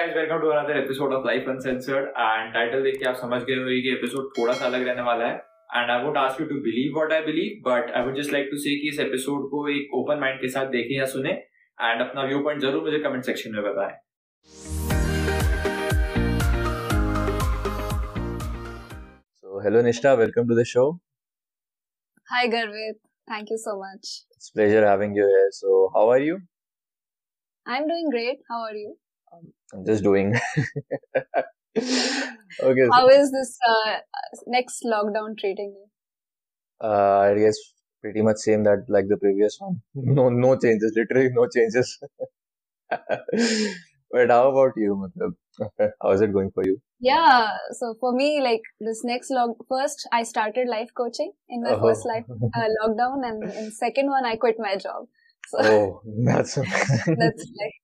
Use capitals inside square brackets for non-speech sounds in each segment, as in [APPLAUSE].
Guys welcome to another episode of life uncensored and title देख के आप समझ गए होंगे कि एपिसोड थोड़ा सा अलग रहने वाला है। And I would ask you to believe what I believe but I would just like to say कि इस एपिसोड को एक ओपन माइंड के साथ देखें या सुने। एंड अपना व्यू पॉइंट ज़रूर मुझे कमेंट सेक्शन में बताएँ। So hello Nishtha welcome to the show hi Garvit thank you so much it's pleasure having you here so how are you I am doing great how are you I'm just doing. [LAUGHS] okay. How is this uh, next lockdown treating you? Uh, I guess pretty much same that like the previous one. [LAUGHS] No, no changes. Literally no changes. [LAUGHS] but how about you, how is it going for you? Yeah. So for me, like this next log, first I started life coaching in my Oh. first life uh, lockdown, and in second one I quit my job. So Oh, that's that's like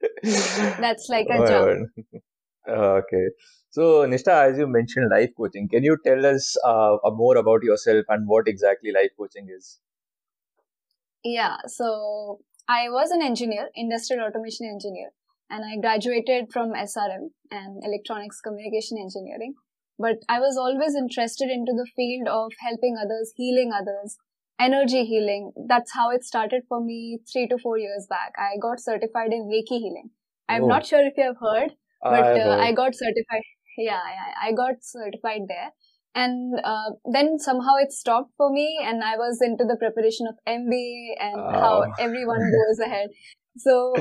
[LAUGHS] that's like a Oh, job. [LAUGHS] Okay. So, Nishtha, as you mentioned life coaching, can you tell us uh, more about yourself and what exactly life coaching is? Yeah, so I was an engineer, industrial automation engineer, and I graduated from SRM and electronics communication engineering. But I was always interested into the field of helping others, healing others, energy healing. That's how it started for me three to four years back. I got certified in Reiki healing. I'm not sure if you have heard, but I, uh, I got certified. [LAUGHS] Yeah, I, I got certified there. And uh, then somehow it stopped for me, and I was into the preparation of MBA and oh. how everyone [LAUGHS] goes ahead. So,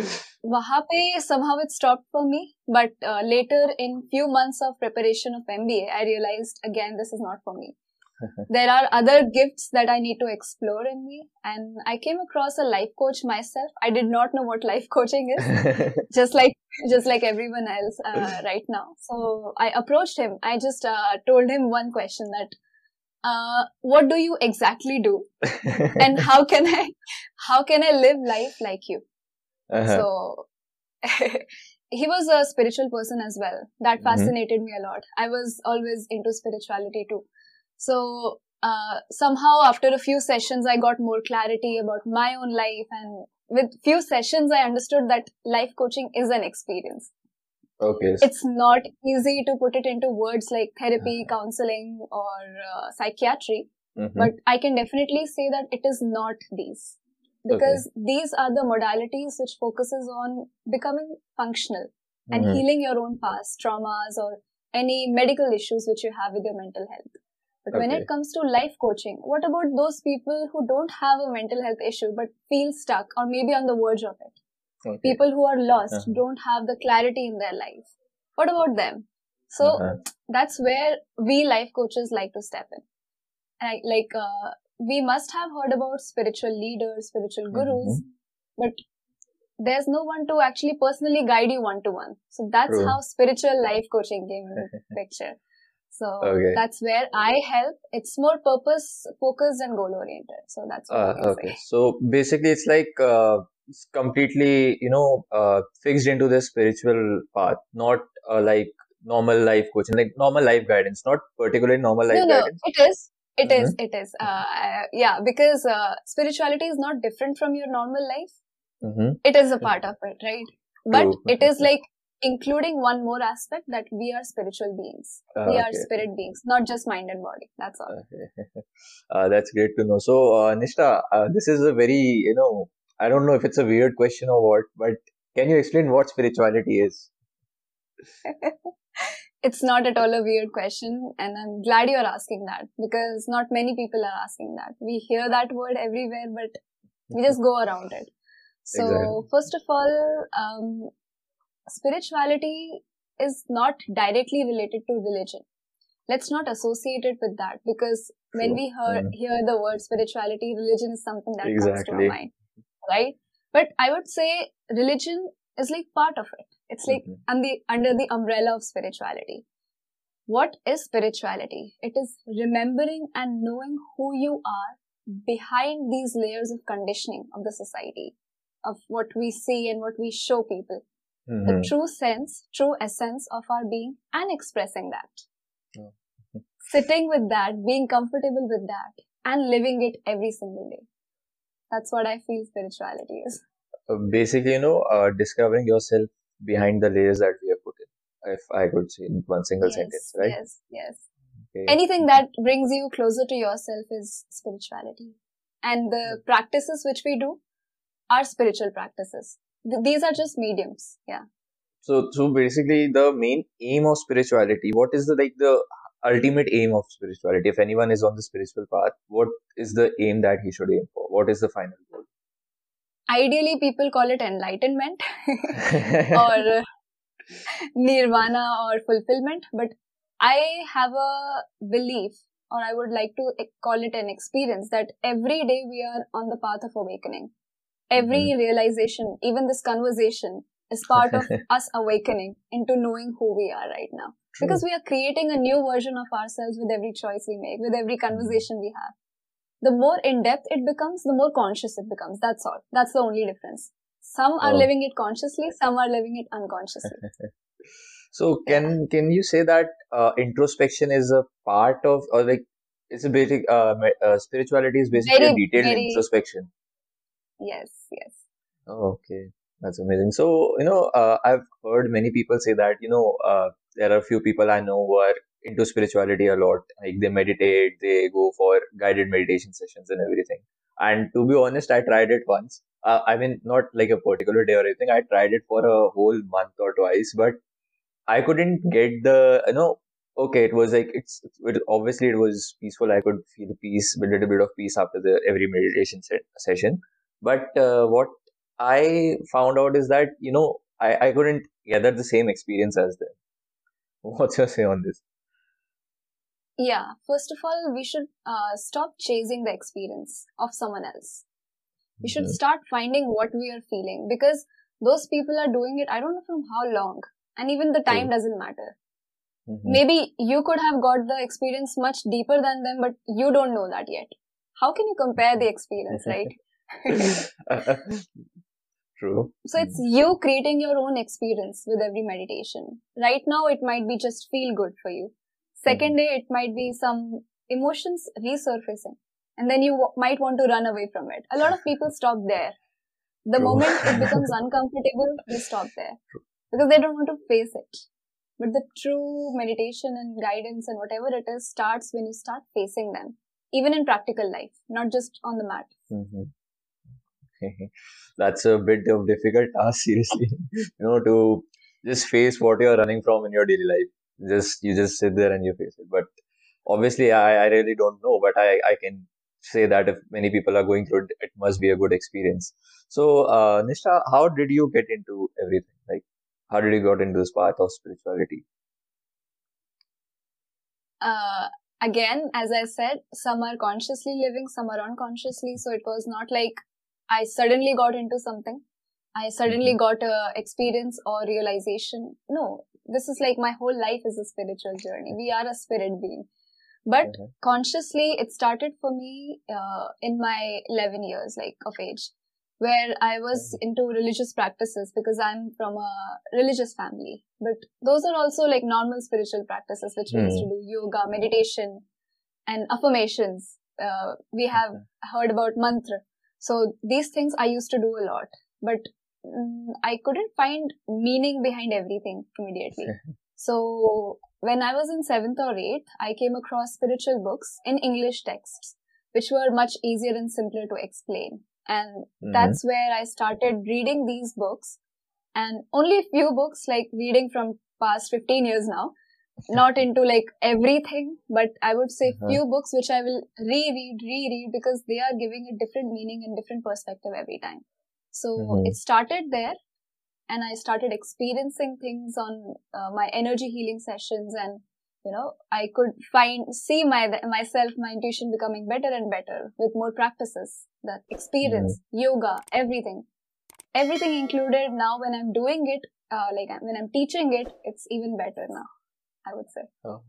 wahan somehow it stopped for me. But uh, later, in few months of preparation of MBA, I realized again this is not for me there are other gifts that I need to explore in me, and I came across a life coach myself. I did not know what life coaching is. [LAUGHS] Just like just like everyone else uh, right now. So i approached him. I just uh, told him one question that uh, what do you exactly do? And how [LAUGHS] can i how can i live life like you? Uh-huh. so [LAUGHS] he was a spiritual person as well. That Mhm. fascinated me a lot. I was always into spirituality too so uh, somehow after a few sessions i got more clarity about my own life. And with few sessions i understood that life coaching is an experience. Okay. it's not easy to put it into words like therapy counseling or uh, psychiatry. Mhm. but i can definitely say that it is not these. Because these are the modalities which focuses on becoming functional and Mhm. healing your own past traumas or any medical issues which you have with your mental health but when it comes to life coaching what about those people who don't have a mental health issue but feel stuck or maybe on the verge of it Okay. people who are lost Uh-huh. don't have the clarity in their life what about them so Uh-huh. that's where we life coaches like to step in I, like uh, we must have heard about spiritual leaders spiritual gurus Mhm. but there's no one to actually personally guide you one to one so that's True. how spiritual life coaching came into [LAUGHS] picture so Okay. that's where i help it's more purpose focused and goal oriented so that's what Uh, okay. say. So basically, it's like uh, it's completely, you know, uh, fixed into the spiritual path, not uh, like normal life coaching, like normal life guidance, not particularly normal life no no guidance. it is it is. Mhm. it is uh, yeah because uh, spirituality is not different from your normal life Mm-hmm. it is a part of it right but True. it is like including one more aspect that we are spiritual beings we are okay. spirit beings not just mind and body that's all Okay. [LAUGHS] Uh, that's great to know. So, uh, Nishtha, uh, this is a very, you know, I don't know if it's a weird question or what, but can you explain what spirituality is? [LAUGHS] it's not at all a weird question and i'm glad you're asking that because not many people are asking that we hear that word everywhere but we just go around it so [LAUGHS] Exactly. first of all um, spirituality is not directly related to religion let's not associate it with that because when we hear, Mm. hear the word spirituality religion is something that comes to our mind right but i would say religion is like part of it it's like Mhm. and the under the umbrella of spirituality. What is spirituality? It is remembering and knowing who you are behind these layers of conditioning of the society, of what we see and what we show people. Mhm. The true sense, true essence of our being and expressing that. Oh. [LAUGHS] Sitting with that, being comfortable with that, and living it every single day. That's what I feel spirituality is. Uh, basically, you know, uh, discovering yourself behind the layers that we have put in, if I could say in one single yes, sentence, right? Yes, yes. Okay. Anything that brings you closer to yourself is spirituality. And the practices which we do are spiritual practices. Th- these are just mediums. Yeah. So, so basically, the main aim of spirituality, what is the like the ultimate aim of spirituality? If anyone is on the spiritual path, what is the aim that he should aim for? What is the final goal? Ideally, people call it enlightenment [LAUGHS] or nirvana or fulfillment. But I have a belief, or I would like to e- call it an experience, that every day we are on the path of awakening. Every realization, even this conversation, is part of [LAUGHS] us awakening into knowing who we are right now. Because we are creating a new version of ourselves with every choice we make, with every conversation we have. The more in depth it becomes, the more conscious it becomes. That's all. That's the only difference. Some are Oh. living it consciously, some are living it unconsciously. [LAUGHS] So can can you say that uh, introspection is a part of or like it's a basic uh, uh, spirituality is basically a detailed very- introspection. Yes, yes. Oh, okay, that's amazing. So you know, uh, I've heard many people say that you know uh, there are a few people I know who are into spirituality a lot. Like they meditate, they go for guided meditation sessions and everything. And to be honest, I tried it once. Uh, I mean, not like a particular day or anything. I tried it for a whole month or twice, but I couldn't get the, you know, okay, it was like, it's, it, obviously it was peaceful. I could feel peace, a little bit of peace after the every meditation se- session. But uh, what I found out is that, you know, I, I couldn't gather the same experience as them. [LAUGHS] What's your say on this? Yeah, first of all, we should uh, stop chasing the experience of someone else. We should Mhm. start finding what we are feeling because those people are doing it, I don't know from how long, and even the time doesn't matter. Mhm. Maybe you could have got the experience much deeper than them, but you don't know that yet. How can you compare the experience, [LAUGHS] right? [LAUGHS] True. So it's you creating your own experience with every meditation. Right now, it might be just feel good for you. 2nd day, it might be some emotions resurfacing. And then you w- might want to run away from it. A lot of people stop there. The True. moment it [LAUGHS] becomes uncomfortable, they stop there. Because they don't want to face it. But the true meditation and guidance and whatever it is starts when you start facing them. Even in practical life, not just on the mat. Mhm. [LAUGHS] That's a bit of difficult task, [LAUGHS] seriously. You know, to just face what you're running from in your daily life. Just you just sit there and you face it. But obviously, I, I really don't know, but I, I can say that if many people are going through it, it must be a good experience. So, uh, Nisha, how did you get into everything? Like, how did you got into this path of spirituality? uh, again, as I said, some are consciously living, some are unconsciously. So it was not like I suddenly got into something. I suddenly got a experience or realization. No, this is like my whole life is a spiritual journey. We are a spirit being. But Mhm. consciously, it started for me uh, in my 11 years, like of age, where I was into religious practices because I'm from a religious family. But those are also like normal spiritual practices which we used to do yoga, meditation, and affirmations. Uh, we have heard about mantra. So these things I used to do a lot, but mm, I couldn't find meaning behind everything immediately. So when I was in seventh or eighth, I came across spiritual books in English texts, which were much easier and simpler to explain. And Mhm. that's where I started reading these books and only a few books like reading from past 15 years now not into like everything but i would say Uh-huh. few books which i will reread reread because they are giving a different meaning and different perspective every time so Mhm. it started there and i started experiencing things on uh, my energy healing sessions and you know i could find see my myself my intuition becoming better and better with more practices that experience yoga everything everything included now when i'm doing it uh, like when i'm teaching it it's even better now i would say Oh.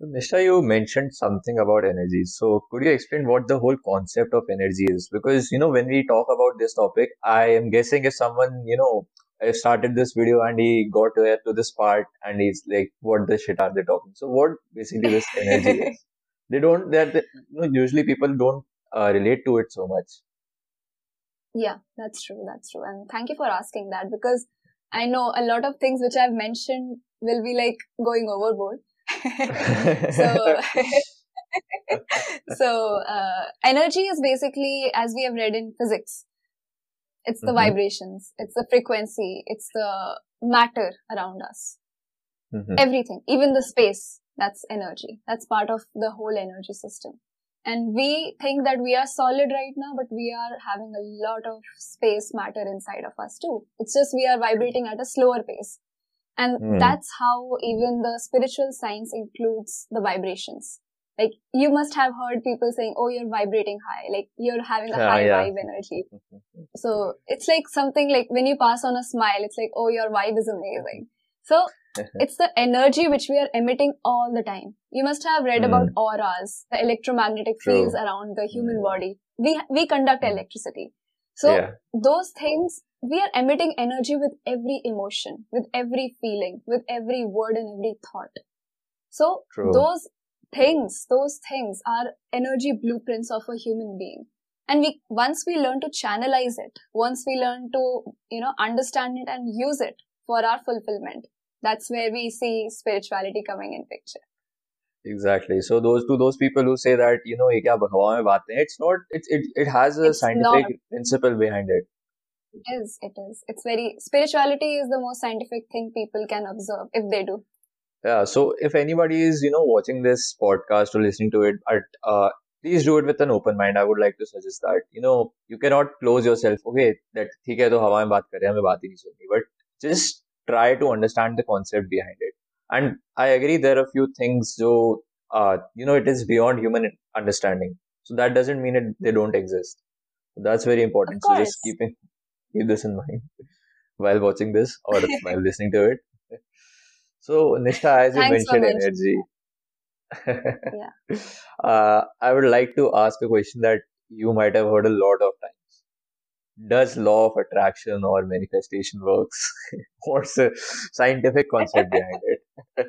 So, Nisha, you mentioned something about energy. So, could you explain what the whole concept of energy is? Because, you know, when we talk about this topic, I am guessing if someone, you know, started this video and he got to, to this part and he's like, what the shit are they talking? So, what basically this energy is? [LAUGHS] They don't, they're, you know, usually people don't uh, relate to it so much. Yeah, that's true. That's true. And thank you for asking that because I know a lot of things which I've mentioned will be like going overboard. [LAUGHS] so, [LAUGHS] so uh, energy is basically, as we have read in physics, it's the mm-hmm. vibrations, it's the frequency, it's the matter around us. Mm-hmm. Everything, even the space, that's energy. That's part of the whole energy system. And we think that we are solid right now, but we are having a lot of space matter inside of us too. It's just we are vibrating at a slower pace. And mm. that's how even the spiritual science includes the vibrations. Like you must have heard people saying, "Oh, you're vibrating high. Like you're having a high yeah. vibe energy." [LAUGHS] so it's like something like when you pass on a smile, it's like, "Oh, your vibe is amazing." So [LAUGHS] it's the energy which we are emitting all the time. You must have read mm. about auras, the electromagnetic True. fields around the human mm. body. We we conduct hmm. electricity. So yeah. those things we are emitting energy with every emotion, with every feeling, with every word and every thought. So True. those things, those things are energy blueprints of a human being. And we, once we learn to channelize it, once we learn to, you know, understand it and use it for our fulfillment, that's where we see spirituality coming in picture. Exactly. So those to those people who say that you know, it's not. It's it it has a it's scientific not. principle behind it. It is. It is. It's very spirituality is the most scientific thing people can observe if they do. Yeah. So if anybody is you know watching this podcast or listening to it, at, uh, please do it with an open mind. I would like to suggest that you know you cannot close yourself. Okay, that ठीक है तो हवा में बात कर रहे हैं हमें बात ही नहीं सुननी. But just try to understand the concept behind it. And I agree there are a few things so uh, you know it is beyond human understanding. So that doesn't mean it, they don't exist. That's very important. So just keeping keep this in mind while watching this or [LAUGHS] while listening to it. So Nishtha, as you mentioned energy, yeah. [LAUGHS] uh, I would like to ask a question that you might have heard a lot of times does law of attraction or manifestation works? [LAUGHS] What's the scientific concept behind it?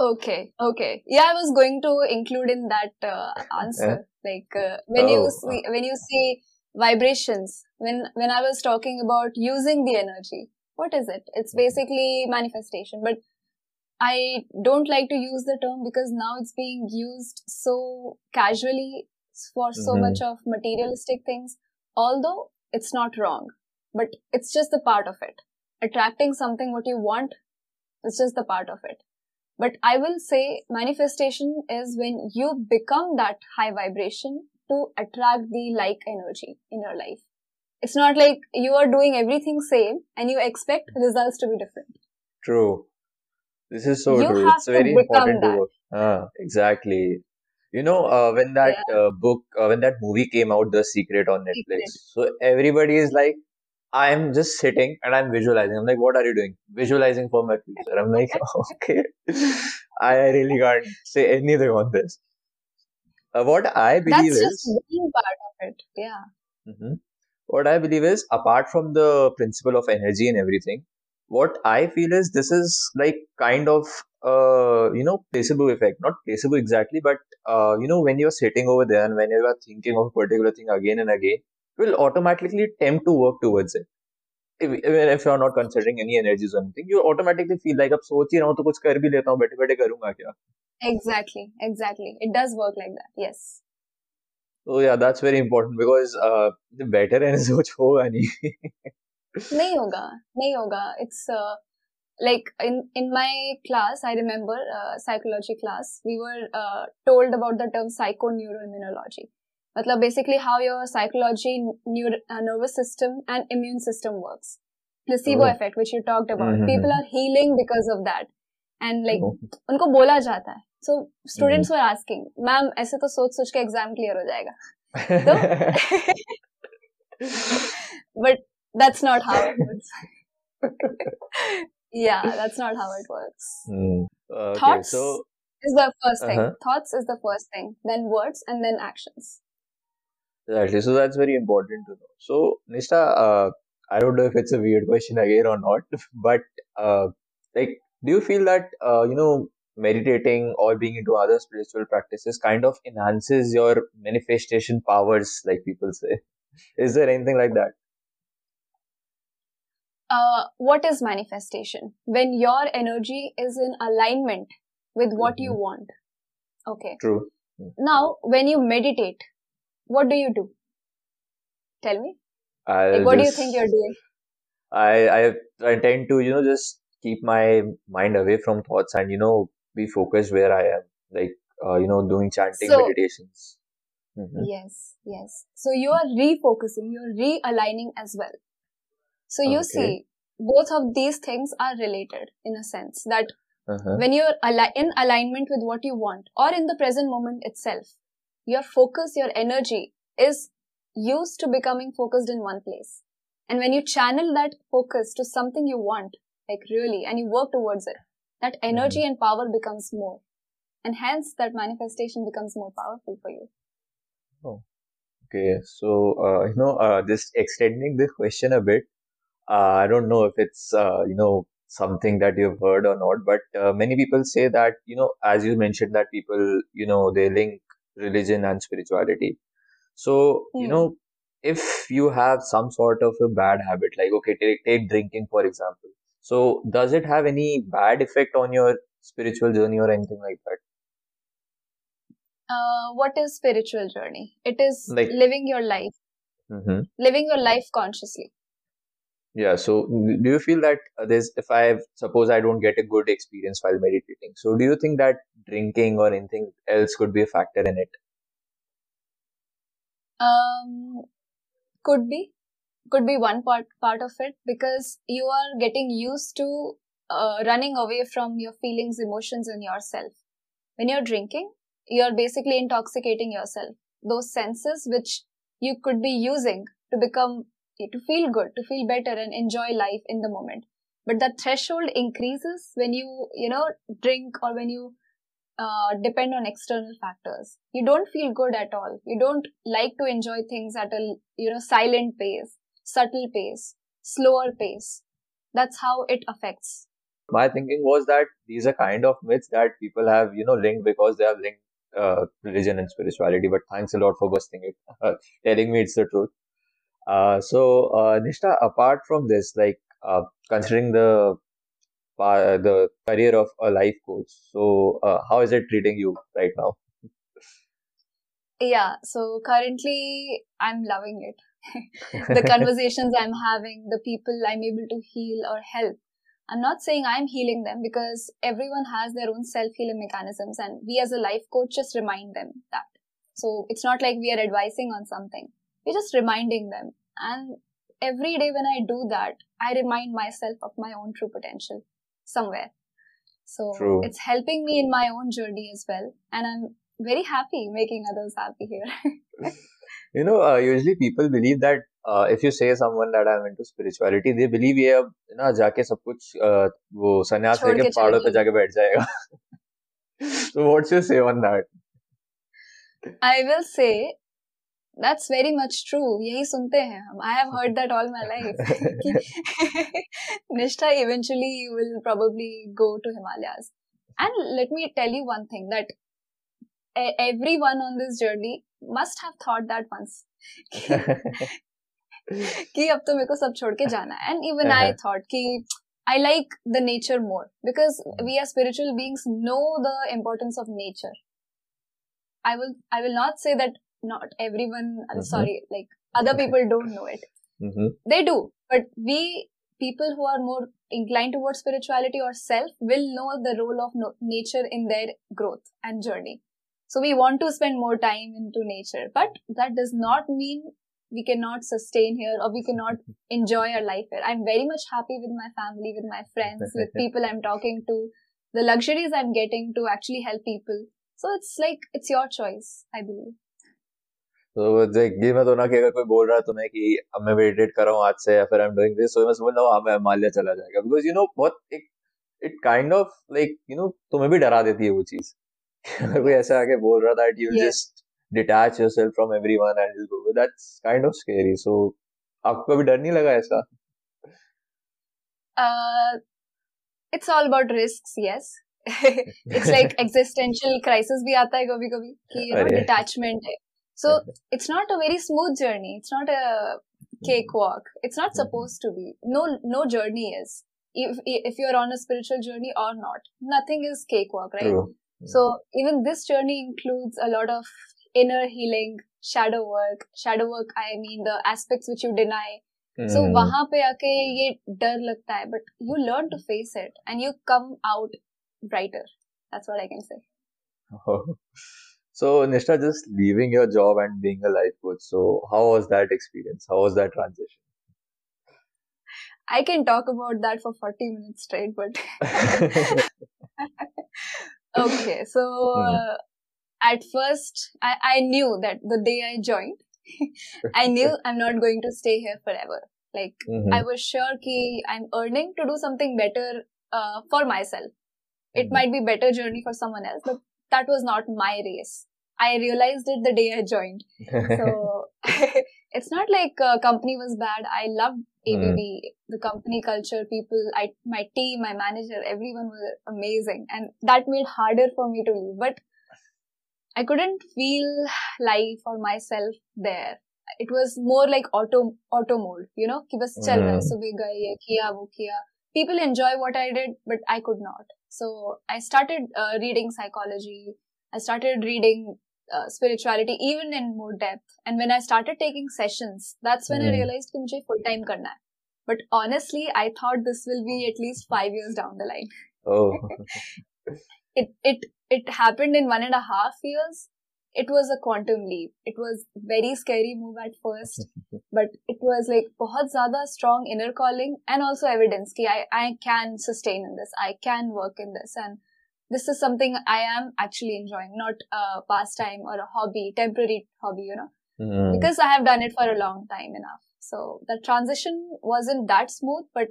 okay, okay. Yeah, I was going to include in that uh, answer. Like uh, when oh. you see when you see vibrations, when when I was talking about using the energy, what is it? It's mm-hmm. basically manifestation, but I don't like to use the term because now it's being used so casually for so mm-hmm. much of materialistic things although it's not wrong, but it's just the part of it. Attracting something what you want is just the part of it. But I will say manifestation is when you become that high vibration to attract the like energy in your life. It's not like you are doing everything same and you expect results to be different. True. This is so you true. It's very important that. to work. Ah, exactly you know uh, when that yeah. uh, book uh, when that movie came out the secret on netflix so everybody is like i'm just sitting and i'm visualizing i'm like what are you doing visualizing for my future i'm like [LAUGHS] okay i really can't say anything on this uh, what i believe That's is just part of it yeah mm-hmm. what i believe is apart from the principle of energy and everything what I feel is this is like kind of uh, you know placebo effect, not placebo exactly, but uh, you know when you're sitting over there and when you are thinking of a particular thing again and again, will automatically tempt to work towards it If, even if you're not considering any energies or anything, you automatically feel like अब सोच ही रहा हूँ तो कुछ कर भी लेता हूँ बैठे बैठे करूँगा क्या? Exactly, exactly. It does work like that. Yes. So yeah, that's very important because uh, the better है सोच होगा नहीं. नहीं होगा नहीं होगा it's like in in my class i remember uh, psychology class we were uh, told about the term psychoneuroimmunology matlab basically how your psychology neuro, uh, nervous system and immune system works placebo oh. effect which you talked about mm-hmm. people are healing because of that and like oh. उनको बोला जाता है so students mm-hmm. were asking ma'am ऐसे तो सोच सोच के exam clear हो जाएगा [LAUGHS] तो but that's not how it works. yeah, that's not how it works. Mm. Okay, Thoughts so, is the first thing. Uh-huh. Thoughts is the first thing. Then words and then actions. Exactly. So that's very important to know. So, Nishtha, uh, I don't know if it's a weird question again or not, [LAUGHS] but uh, like, do you feel that uh, you know meditating or being into other spiritual practices kind of enhances your manifestation powers, like people say? [LAUGHS] Is there anything like that? uh, what is manifestation? When your energy is in alignment with what you Mhm. want. Okay. True. Now, when you meditate, what do you do? Tell me. Like, what do you think you're doing? I, I I tend to you know just keep my mind away from thoughts and you know be focused where I am like uh, you know doing chanting So- meditations. Mhm. Yes, yes. So you are refocusing, you're realigning as well. So you Okay. see, both of these things are related in a sense that Uh-huh. when you're ali- in alignment with what you want or in the present moment itself, your focus, your energy is used to becoming focused in one place. And when you channel that focus to something you want, like really, and you work towards it, that energy and power becomes more. And hence that manifestation becomes more powerful for you. Oh, Okay, so uh, you know, uh, just extending this question a bit. Uh, I don't know if it's uh, you know something that you've heard or not, but uh, many people say that you know, as you mentioned, that people you know they link religion and spirituality. So you Hmm. know, if you have some sort of a bad habit, like okay, take take drinking for example. So does it have any bad effect on your spiritual journey or anything like that? uh, what is spiritual journey? It is Like- living your life, Mm-hmm. living your life consciously. Yeah, so do you feel that uh, there's if I suppose I don't get a good experience while meditating, so do you think that drinking or anything else could be a factor in it? Um, could be, could be one part part of it because you are getting used to uh, running away from your feelings, emotions, and yourself. When you're drinking, you're basically intoxicating yourself. Those senses which you could be using to become to feel good, to feel better, and enjoy life in the moment. But that threshold increases when you you know drink or when you uh, depend on external factors. You don't feel good at all. You don't like to enjoy things at a you know silent pace, subtle pace, slower pace. That's how it affects. My thinking was that these are kind of myths that people have, you know, linked because they have linked uh, religion and spirituality. But thanks a lot for busting it, [LAUGHS] telling me it's the truth. Uh, so, uh, Nishtha, apart from this, like uh, considering the pa- the career of a life coach, so uh, how is it treating you right now? Yeah. So currently, I'm loving it. [LAUGHS] the conversations I'm having, the people I'm able to heal or help. I'm not saying I'm healing them because everyone has their own self healing mechanisms, and we as a life coach just remind them that. So it's not like we are advising on something, we're just reminding them. And every day when I do that, I remind myself of my own true potential somewhere. So True. it's helping me in my own journey as well, and I'm very happy making others happy here. [LAUGHS] You know, uh, usually people believe that uh, if you say someone that I'm into spirituality, they believe ये अब ना जाके सब कुछ uh, वो संन्यास छोड़ लेके के पहाड़ों चले पे जाके बैठ जाएगा. [LAUGHS] So what's your say on that? I will say that's very much true. यही सुनते हैं हम. I have heard that all my life. कि Nishtha eventually will probably go to Himalayas. And let me tell you one thing that e- everyone on this journey must have thought that once. [LAUGHS] कि अब तो मेरे को सब छोड़ के जाना है. And even I Uh-huh. thought कि I like the nature more because we as spiritual beings know the importance of nature. I will I will not say that not everyone I'm Mhm. sorry like other people don't know it. Mhm. They do, but we people who are more inclined towards spirituality or self will know the role of no- nature in their growth and journey. So we want to spend more time into nature, but that does not mean we cannot sustain here or we cannot [LAUGHS] enjoy our life here. I'm very much happy with my family, with my friends, with [LAUGHS] people I'm talking to, the luxuries I'm getting to actually help people. So it's like it's your choice, I believe. तो देख ये मैं तो ना कि अगर कोई बोल रहा है तुम्हें कि अब मैं मेडिटेट कर रहा हूँ आज से या फिर आई एम डूइंग दिस तो मैं समझ रहा हूँ हाँ मैं हिमालय चला जाएगा बिकॉज़ यू नो बहुत एक it kind of like you know तुम्हें भी डरा देती है वो चीज़ अगर कोई ऐसा आके बोल रहा that you just detach yourself from everyone and will go that's kind of scary so आपको कभी डर नहीं लगा ऐसा Uh, it's all about risks, yes. [LAUGHS] it's like [LAUGHS] existential crisis भी आता है कभी कभी कि know अरे। detachment है. So it's not a very smooth journey. It's not a cakewalk. It's not Mhm. supposed to be. No, no journey is. If if you're on a spiritual journey or not, nothing is cakewalk, right? True. So even this journey includes a lot of inner healing, shadow work. Shadow work, I mean the aspects which you deny. So Hmm. वहां पे आके ये डर लगता है, but you learn to face it and you come out brighter. That's what I can say. so, Nishtha, just leaving your job and being a life coach. So, how was that experience? How was that transition? I can talk about that for 40 minutes straight, but [LAUGHS] okay. So Hmm. uh, at first, I, I knew that the day I joined, [LAUGHS] I knew I'm not going to stay here forever. Like Mhm. I was sure ki I'm earning to do something better uh, for myself. It Mhm. might be better journey for someone else, but that was not my race. I realized it the day I joined. [LAUGHS] So [LAUGHS] it's not like uh, company was bad. I loved ABB, the company culture, people, I, my team, my manager, everyone was amazing, and that made harder for me to leave. But I couldn't feel life or myself there. It was more like auto auto mode, you know, कि बस चल रहा है Hmm. सुबह गए ये किया वो किया. People enjoy what I did, but I could not. So I started uh, reading psychology. I started reading uh, spirituality even in more depth. And when I started taking sessions, that's when I Hmm. realized कि मुझे full time करना है. But honestly, I thought this will be at least five years down the line. oh, [LAUGHS] It it it happened in one and a half years. It was a quantum leap. It was very scary move at first, [LAUGHS] but it was like बहुत ज़्यादा strong inner calling and also evidence कि I I can sustain in this. I can work in this and this is something I am actually enjoying, not a pastime or a hobby, temporary hobby, you know. Hmm. because I have done it for a long time enough. So the transition wasn't that smooth, but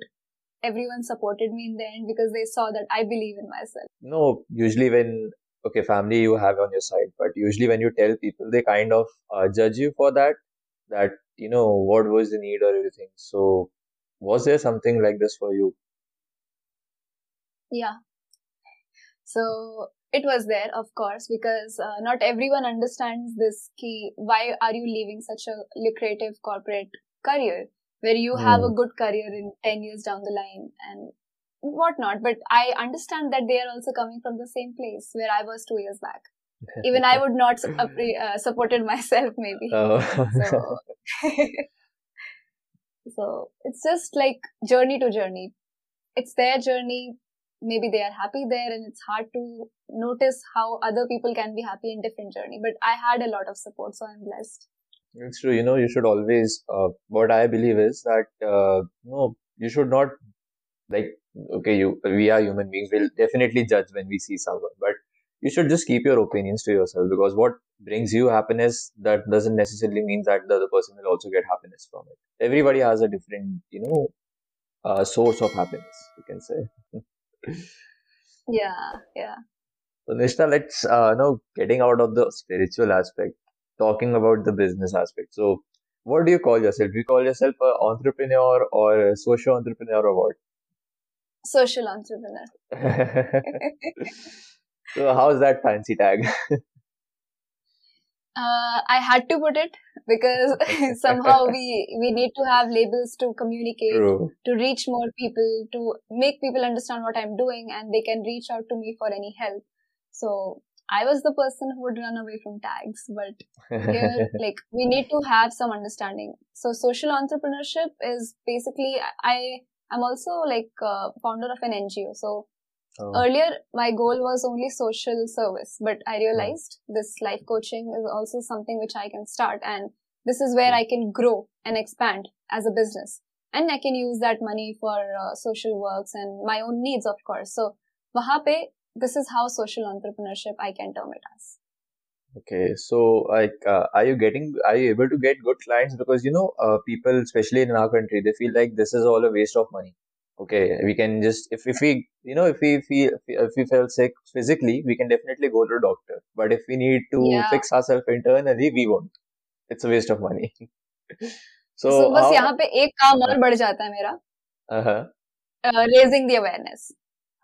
everyone supported me in the end because they saw that I believe in myself. No, usually when okay, family you have on your side, but usually when you tell people, they kind of uh, judge you for that. That you know what was the need or everything. So, was there something like this for you? Yeah. So it was there, of course, because uh, not everyone understands this key. Why are you leaving such a lucrative corporate career where you have a good career in 10 years down the line and whatnot? But I understand that they are also coming from the same place where I was two years back. [LAUGHS] Even I would not uh, supported [LAUGHS] myself, maybe. Oh. So, [LAUGHS] so it's just like journey to journey. It's their journey. Maybe they are happy there, and it's hard to notice how other people can be happy in different journey. But I had a lot of support, so I'm blessed. It's true. You know, you should always. Uh, what I believe is that uh, no, you should not like. Okay, you we are human beings. We'll definitely judge when we see someone, but you should just keep your opinions to yourself because what brings you happiness that doesn't necessarily mean that the other person will also get happiness from it. Everybody has a different, you know, uh, source of happiness. You can say. [LAUGHS] Yeah, yeah. So Nishtha, let's uh, know getting out of the spiritual aspect, talking about the business aspect. So, what do you call yourself? Do you call yourself an entrepreneur or a social entrepreneur or what? Social entrepreneur. [LAUGHS] [LAUGHS] so, how's that fancy tag? Uh, I had to put it because [LAUGHS] somehow we we need to have labels to communicate. True. to reach more people, to make people understand what I'm doing, and they can reach out to me for any help. So I was the person who would run away from tags, but here, like, we need to have some understanding. So social entrepreneurship is basically I I'm also like uh, founder of an NGO. So Oh, earlier my goal was only social service, but I realized this life coaching is also something which I can start, and this is where I can grow and expand as a business and I can use that money for uh, social works and my own needs, of course. So, wahan pe, this is how social entrepreneurship I can term it as. Okay, so like, uh, are you getting, are you able to get good clients? Because you know, uh, people, especially in our country, they feel like this is all a waste of money. Okay, we can just if if we you know if we feel if we feel sick physically, we can definitely go to a doctor. But if we need to Yeah. fix ourselves internally, we won't. It's a waste of money. [LAUGHS] So, So बस how? यहाँ पे एक काम और बढ़ जाता है मेरा Uh-huh. रेजिंग द अवेयरनेस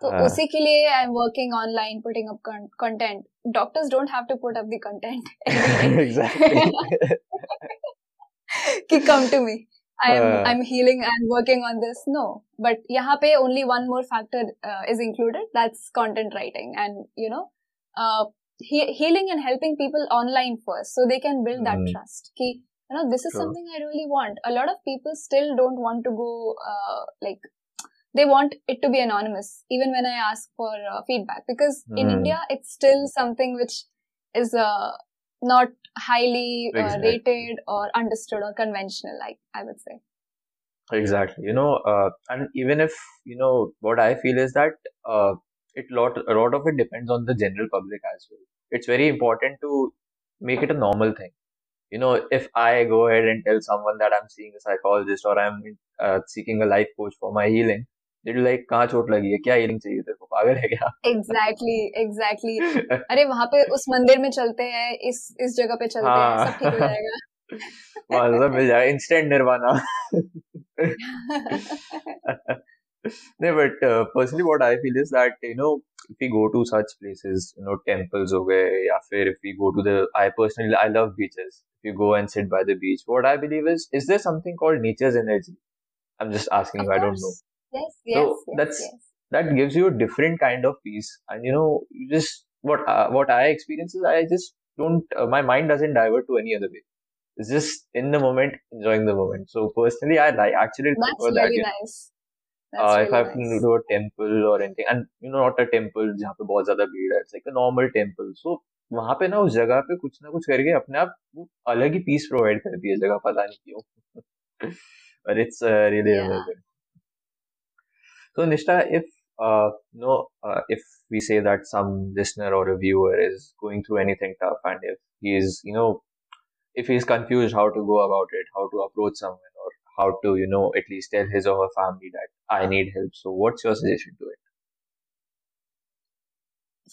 तो हाँ. उसी के लिए I am working online putting up content doctors don't have to put up the content [LAUGHS] exactly. कि [LAUGHS] come to me I'm Uh. I'm healing and working on this. No, but यहाँ पे only one more factor uh, is included. That's content writing, and you know, uh, he- healing and helping people online first, so they can build that Mhm. trust. Ki, you know, this is True. something I really want. A lot of people still don't want to go uh, like they want it to be anonymous, even when I ask for uh, feedback, because in Hmm. India it's still something which is uh, not highly uh, Exactly. rated or understood or conventional. Like I would say. Exactly. You know, uh, and even if, you know, what I feel is that uh, it lot a lot of it depends on the general public as well. It's very important to make it a normal thing. You know, if I go ahead and tell someone that I'm seeing a psychologist or I'm uh, seeking a life coach for my healing, like कहाँ चोट लगी है? क्या earring चाहिए तेरे को? पागल है क्या? एग्जैक्टली एग्जैक्टली [LAUGHS] अरे वहाँ पे उस मंदिर में चलते हैं इस इस जगह पे चलते हैं सब ठीक हो जाएगा। वाह इंस्टेंट निर्वाणा नहीं but personally what I feel is that you know if we go to such places you know temples हो गए या फिर if we go to the I personally I love beaches if you go and sit by the beach what I believe is is there something called nature's energy I am just asking I don't know course yes So yes yes that's yes that gives you a different kind of peace, and you know, you just what uh, what I experience is I just don't. Uh, my mind doesn't divert to any other way. It's just in the moment, enjoying the moment. So personally, I like actually that's prefer that. really You know, nice uh, that's if really I've been nice to a temple or anything, and you know, not a temple जहाँ पे बहुत ज्यादा भीड़ है, it's like a normal temple. So वहाँ पे ना उस जगह पे कुछ ना कुछ करके अपने आप वो अलग ही पीस प्रोवाइड करती है जगह पता नहीं क्यों. [LAUGHS] but it's uh, really yeah amazing. So Nishtha, if uh, know, uh, if we say that some listener or a viewer is going through anything tough, and if he is, you know, if he is confused how to go about it, how to approach someone, or how to, you know, at least tell his or her family that I need help. So, what's your suggestion to it?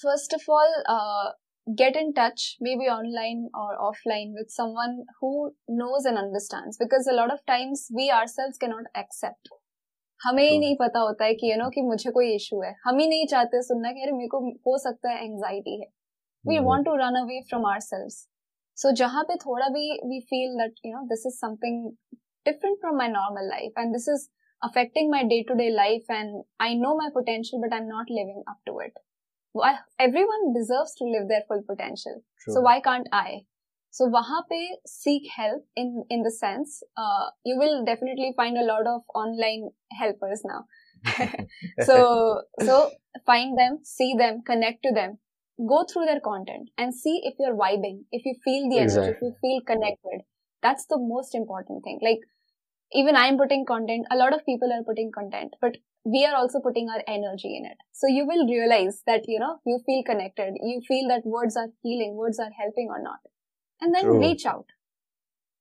first of all uh, get in touch maybe online or offline with someone who knows and understands because a lot of times we ourselves cannot accept हमें ही तो- नहीं पता होता है कि you no कि मुझे कोई इशू है। हम ही नहीं चाहते सुनना कि अरे मेरे को हो सकता है एंग्जाइटी है। We want to run away from ourselves so जहाँ पे थोड़ा भी we feel that you know this is something different from my normal life and this is affecting my day to day life and I know my potential but I am not living up to it everyone deserve to live their full potential so why can't I So wahan pe seek help in in the sense uh, you will definitely find a lot of online helpers now. [LAUGHS] so so find them, see them, connect to them, go through their content and see if you're vibing, if you feel the energy, if you feel connected. That's the most important thing. Like even I'm putting content, a lot of people are putting content, but we are also putting our energy in it. So you will realize that, you know, you feel connected. You feel that words are healing, words are helping or not. And then True. reach out.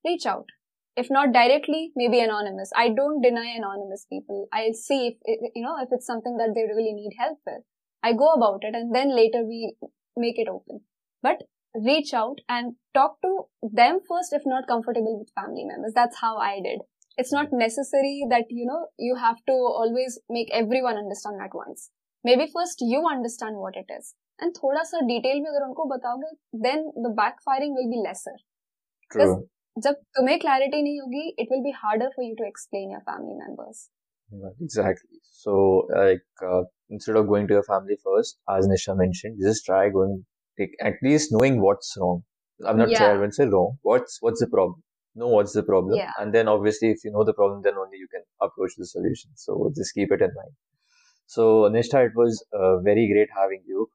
Reach out. If not directly, maybe anonymous. I don't deny anonymous people. I'll see if, you know, if it's something that they really need help with. I go about it and then later we make it open. But reach out and talk to them first if not comfortable with family members. That's how I did it's not necessary that you know you have to always make everyone understand at once maybe first you understand what it is and थोड़ा सा detail में अगर उनको बताओगे then the backfiring will be lesser True. जब तुम्हें clarity नहीं होगी it will be harder for you to explain your family members Yeah, Exactly. So, like, uh, instead of going to your family first, as Nisha mentioned, just try going, take, at least knowing what's wrong. I'm not sure Yeah. I will say wrong. What's what's the problem? Know what's the problem, Yeah. and then obviously, if you know the problem, then only you can approach the solution. So just keep it in mind. So, Nisha, it was uh, very great having you.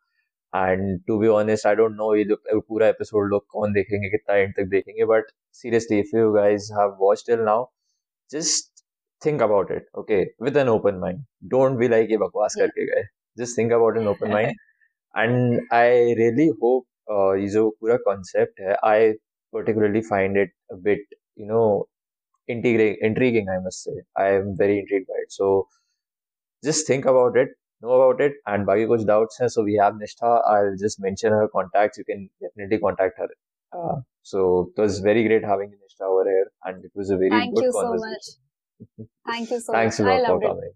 And to be honest, I don't know ये लोग uh, पूरा episode लोग कौन देखेंगे कितना end तक देखेंगे but seriously, if you guys have watched till now, just think about it, okay, with an open mind. Don't be like ये बकवास Yeah. करके गए. Just think about an open mind. And I really hope uh, ये जो पूरा concept है, I particularly find it a bit, you know, intriguing, intriguing, I must say. I am very intrigued by it. So just think about it, know about it. And bagi kuch doubts hai, so we have nishtha i'll just mention her contacts. You can definitely contact her. Uh, so it was very great having nishtha over here and it was a very thank good you conversation. so much. thank you so thanks [LAUGHS] much. thanks a lot for coming.